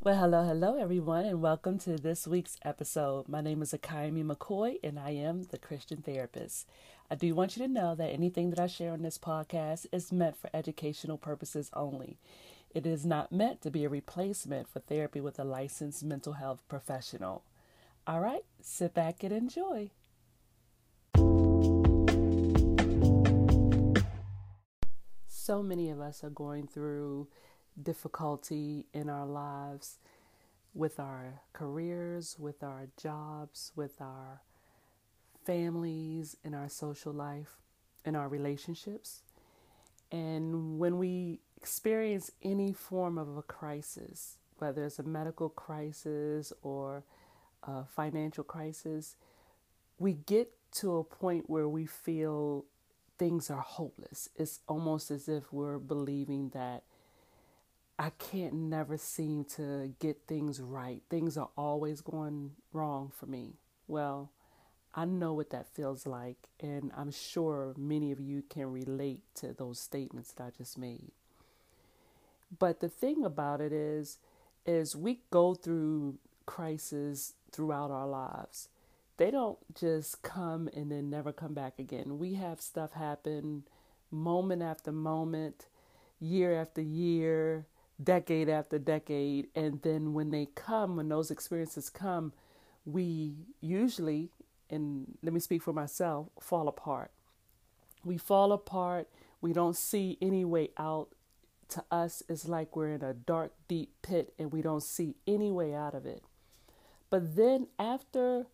Well, hello, hello, everyone, and welcome to this week's episode. My name is Akayemi McCoy, and I am the Christian therapist. I do want you to know that anything that I share on this podcast is meant for educational purposes only. It is not meant to be a replacement for therapy with a licensed mental health professional. All right, sit back and enjoy. So many of us are going through difficulty in our lives with our careers, with our jobs, with our families, in our social life, in our relationships. And when we experience any form of a crisis, whether it's a medical crisis or a financial crisis, we get to a point where we feel things are hopeless. It's almost as if we're believing that I can't never seem to get things right. Things are always going wrong for me. Well, I know what that feels like, and I'm sure many of you can relate to those statements that I just made. But the thing about it is, is we go through crises throughout our lives. They don't just come and then never come back again. We have stuff happen moment after moment, year after year, decade after decade. And then when they come, when those experiences come, we usually, and let me speak for myself, fall apart. We fall apart. We don't see any way out. To us, it's like we're in a dark, deep pit and we don't see any way out of it. But then, after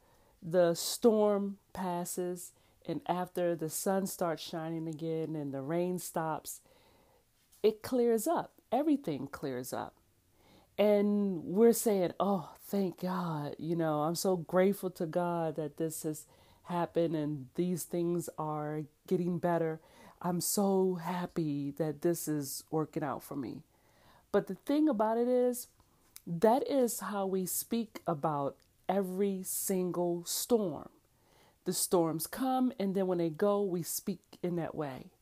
the storm passes and after the sun starts shining again and the rain stops, it clears up everything clears up. And we're saying, oh, thank God. You know, I'm so grateful to God that this has happened and these things are getting better. I'm so happy that this is working out for me. But the thing about it is, that is how we speak about every single storm. The storms come, and then when they go, we speak in that way.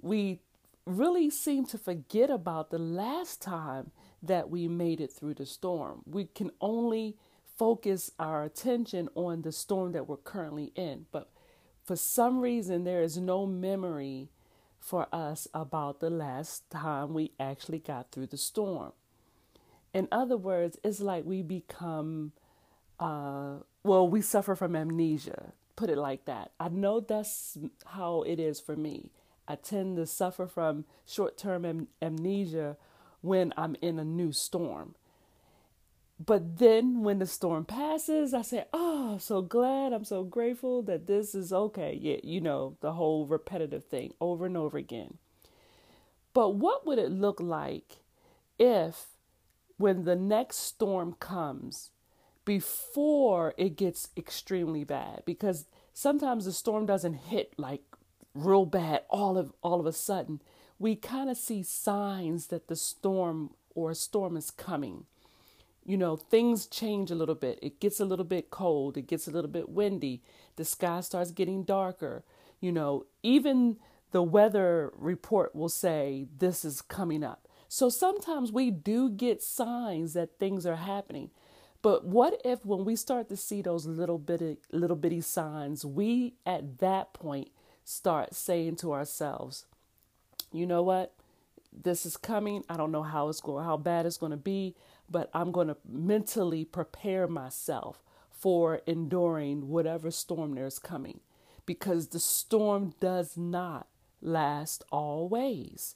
We really seem to forget about the last time that we made it through the storm. We can only focus our attention on the storm that we're currently in. But for some reason, there is no memory for us about the last time we actually got through the storm. In other words, it's like we become, uh, well, we suffer from amnesia, put it like that. I know that's how it is for me. I tend to suffer from short term am- amnesia when I'm in a new storm. But then when the storm passes, I say, Oh, I'm so glad. I'm so grateful that this is okay. Yeah, you know, the whole repetitive thing over and over again. But what would it look like if, when the next storm comes, before it gets extremely bad? Because sometimes the storm doesn't hit like real bad all of all of a sudden we kind of see signs that the storm or a storm is coming. You know things change a little bit. It gets a little bit cold. It gets a little bit windy. The sky starts getting darker. You know even the weather report will say this is coming up. So sometimes we do get signs that things are happening. But what if when we start to see those little bitty little bitty signs we at that point start saying to ourselves, you know what? This is coming. I don't know how it's going, how bad it's going to be, but I'm going to mentally prepare myself for enduring whatever storm there's coming because the storm does not last always.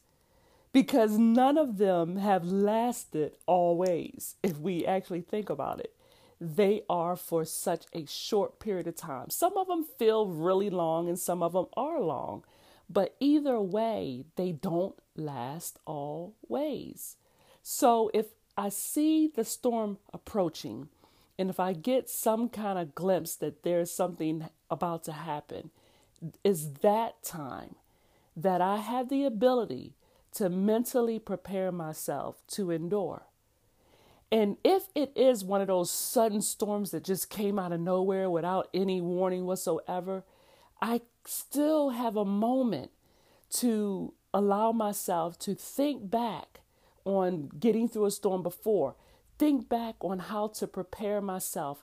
Because none of them have lasted always, if we actually think about it they are for such a short period of time. Some of them feel really long and some of them are long, but either way, they don't last always. So if I see the storm approaching, and if I get some kind of glimpse that there's something about to happen, is that time that I have the ability to mentally prepare myself to endure. And if it is one of those sudden storms that just came out of nowhere without any warning whatsoever, I still have a moment to allow myself to think back on getting through a storm before. think back on how to prepare myself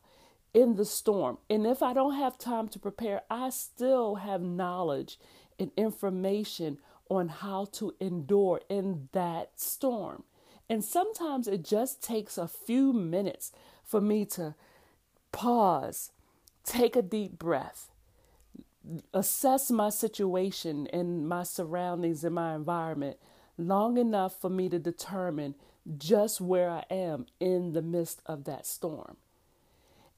in the storm. And if I don't have time to prepare, I still have knowledge and information on how to endure in that storm. And sometimes it just takes a few minutes for me to pause, take a deep breath, assess my situation and my surroundings and my environment long enough for me to determine just where I am in the midst of that storm.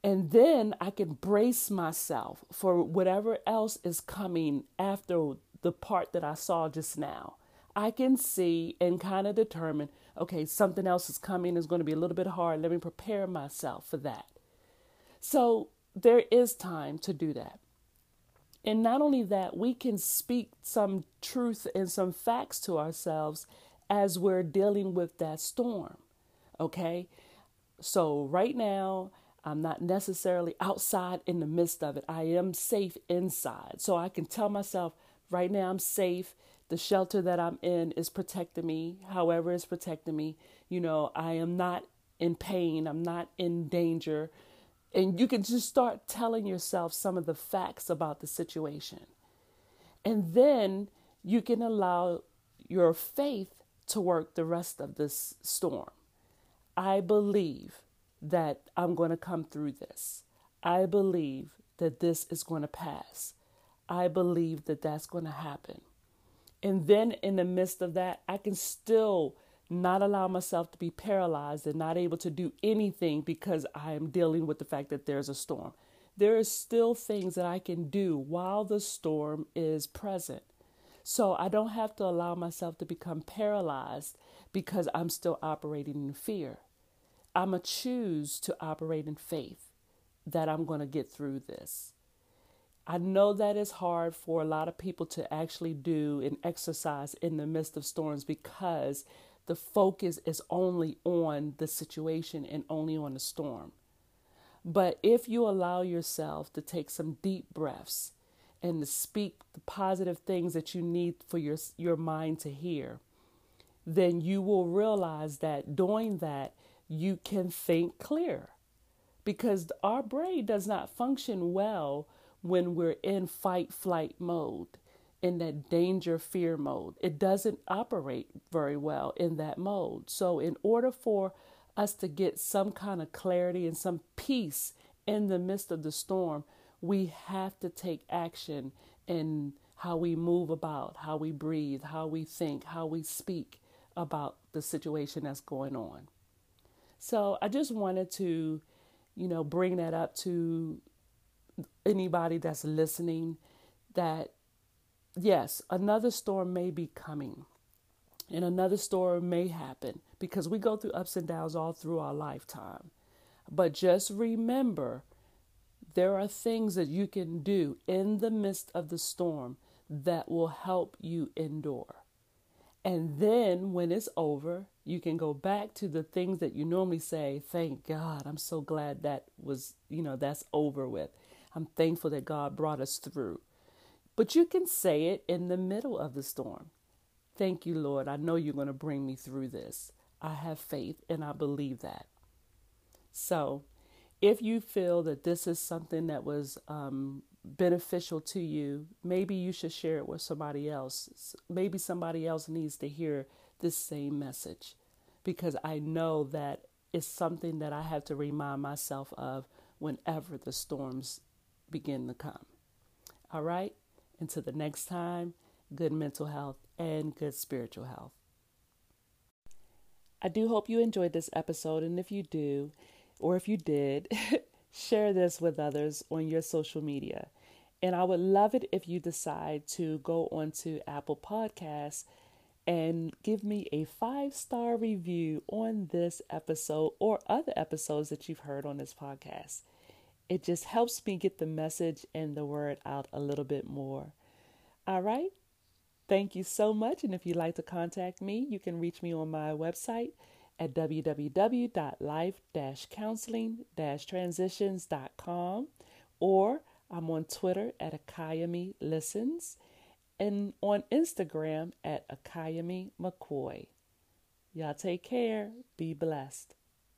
And then I can brace myself for whatever else is coming after the part that I saw just now. I can see and kind of determine okay, something else is coming, is going to be a little bit hard. Let me prepare myself for that. So there is time to do that. And not only that, we can speak some truth and some facts to ourselves as we're dealing with that storm. Okay? So, right now, I'm not necessarily outside in the midst of it. I am safe inside. So, I can tell myself, right now, I'm safe. The shelter that I'm in is protecting me, however, it's protecting me. You know, I am not in pain, I'm not in danger. And you can just start telling yourself some of the facts about the situation. And then you can allow your faith to work the rest of this storm. I believe that I'm going to come through this. I believe that this is going to pass. I believe that that's going to happen. And then in the midst of that, I can still not allow myself to be paralyzed and not able to do anything because I am dealing with the fact that there's a storm. There are still things that I can do while the storm is present. So I don't have to allow myself to become paralyzed because I'm still operating in fear. I'm going to choose to operate in faith that I'm going to get through this. I know that is hard for a lot of people to actually do an exercise in the midst of storms because the focus is only on the situation and only on the storm. But if you allow yourself to take some deep breaths and to speak the positive things that you need for your, your mind to hear, then you will realize that doing that, you can think clear. Because our brain does not function well when we're in fight flight mode in that danger fear mode. It doesn't operate very well in that mode. So, in order for us to get some kind of clarity and some peace in the midst of the storm, we have to take action in how we move about, how we breathe, how we think, how we speak about the situation that's going on. So, I just wanted to, you know, bring that up to anybody that's listening that yes, another storm may be coming and another storm may happen because we go through ups and downs all through our lifetime. But just remember, there are things that you can do in the midst of the storm that will help you endure. And then when it's over, you can go back to the things that you normally say, thank God, I'm so glad that was, you know, that's over with. I'm thankful that God brought us through. But you can say it in the middle of the storm. Thank you, Lord. I know you're going to bring me through this. I have faith and I believe that. So, if you feel that this is something that was um, beneficial to you, maybe you should share it with somebody else. Maybe somebody else needs to hear this same message because I know that it's something that I have to remind myself of whenever the storms begin to come. All right? Until the next time, good mental health and good spiritual health. I do hope you enjoyed this episode, and if you do, or if you did, share this with others on your social media. And I would love it if you decide to go onto Apple Podcasts and give me a five star review on this episode or other episodes that you've heard on this podcast it just helps me get the message and the word out a little bit more. All right. Thank you so much. And if you'd like to contact me, you can reach me on my website at www.life counseling transitions.com or I'm on Twitter at Akayami Listens and on Instagram at Akayami McCoy. Y'all take care. Be blessed.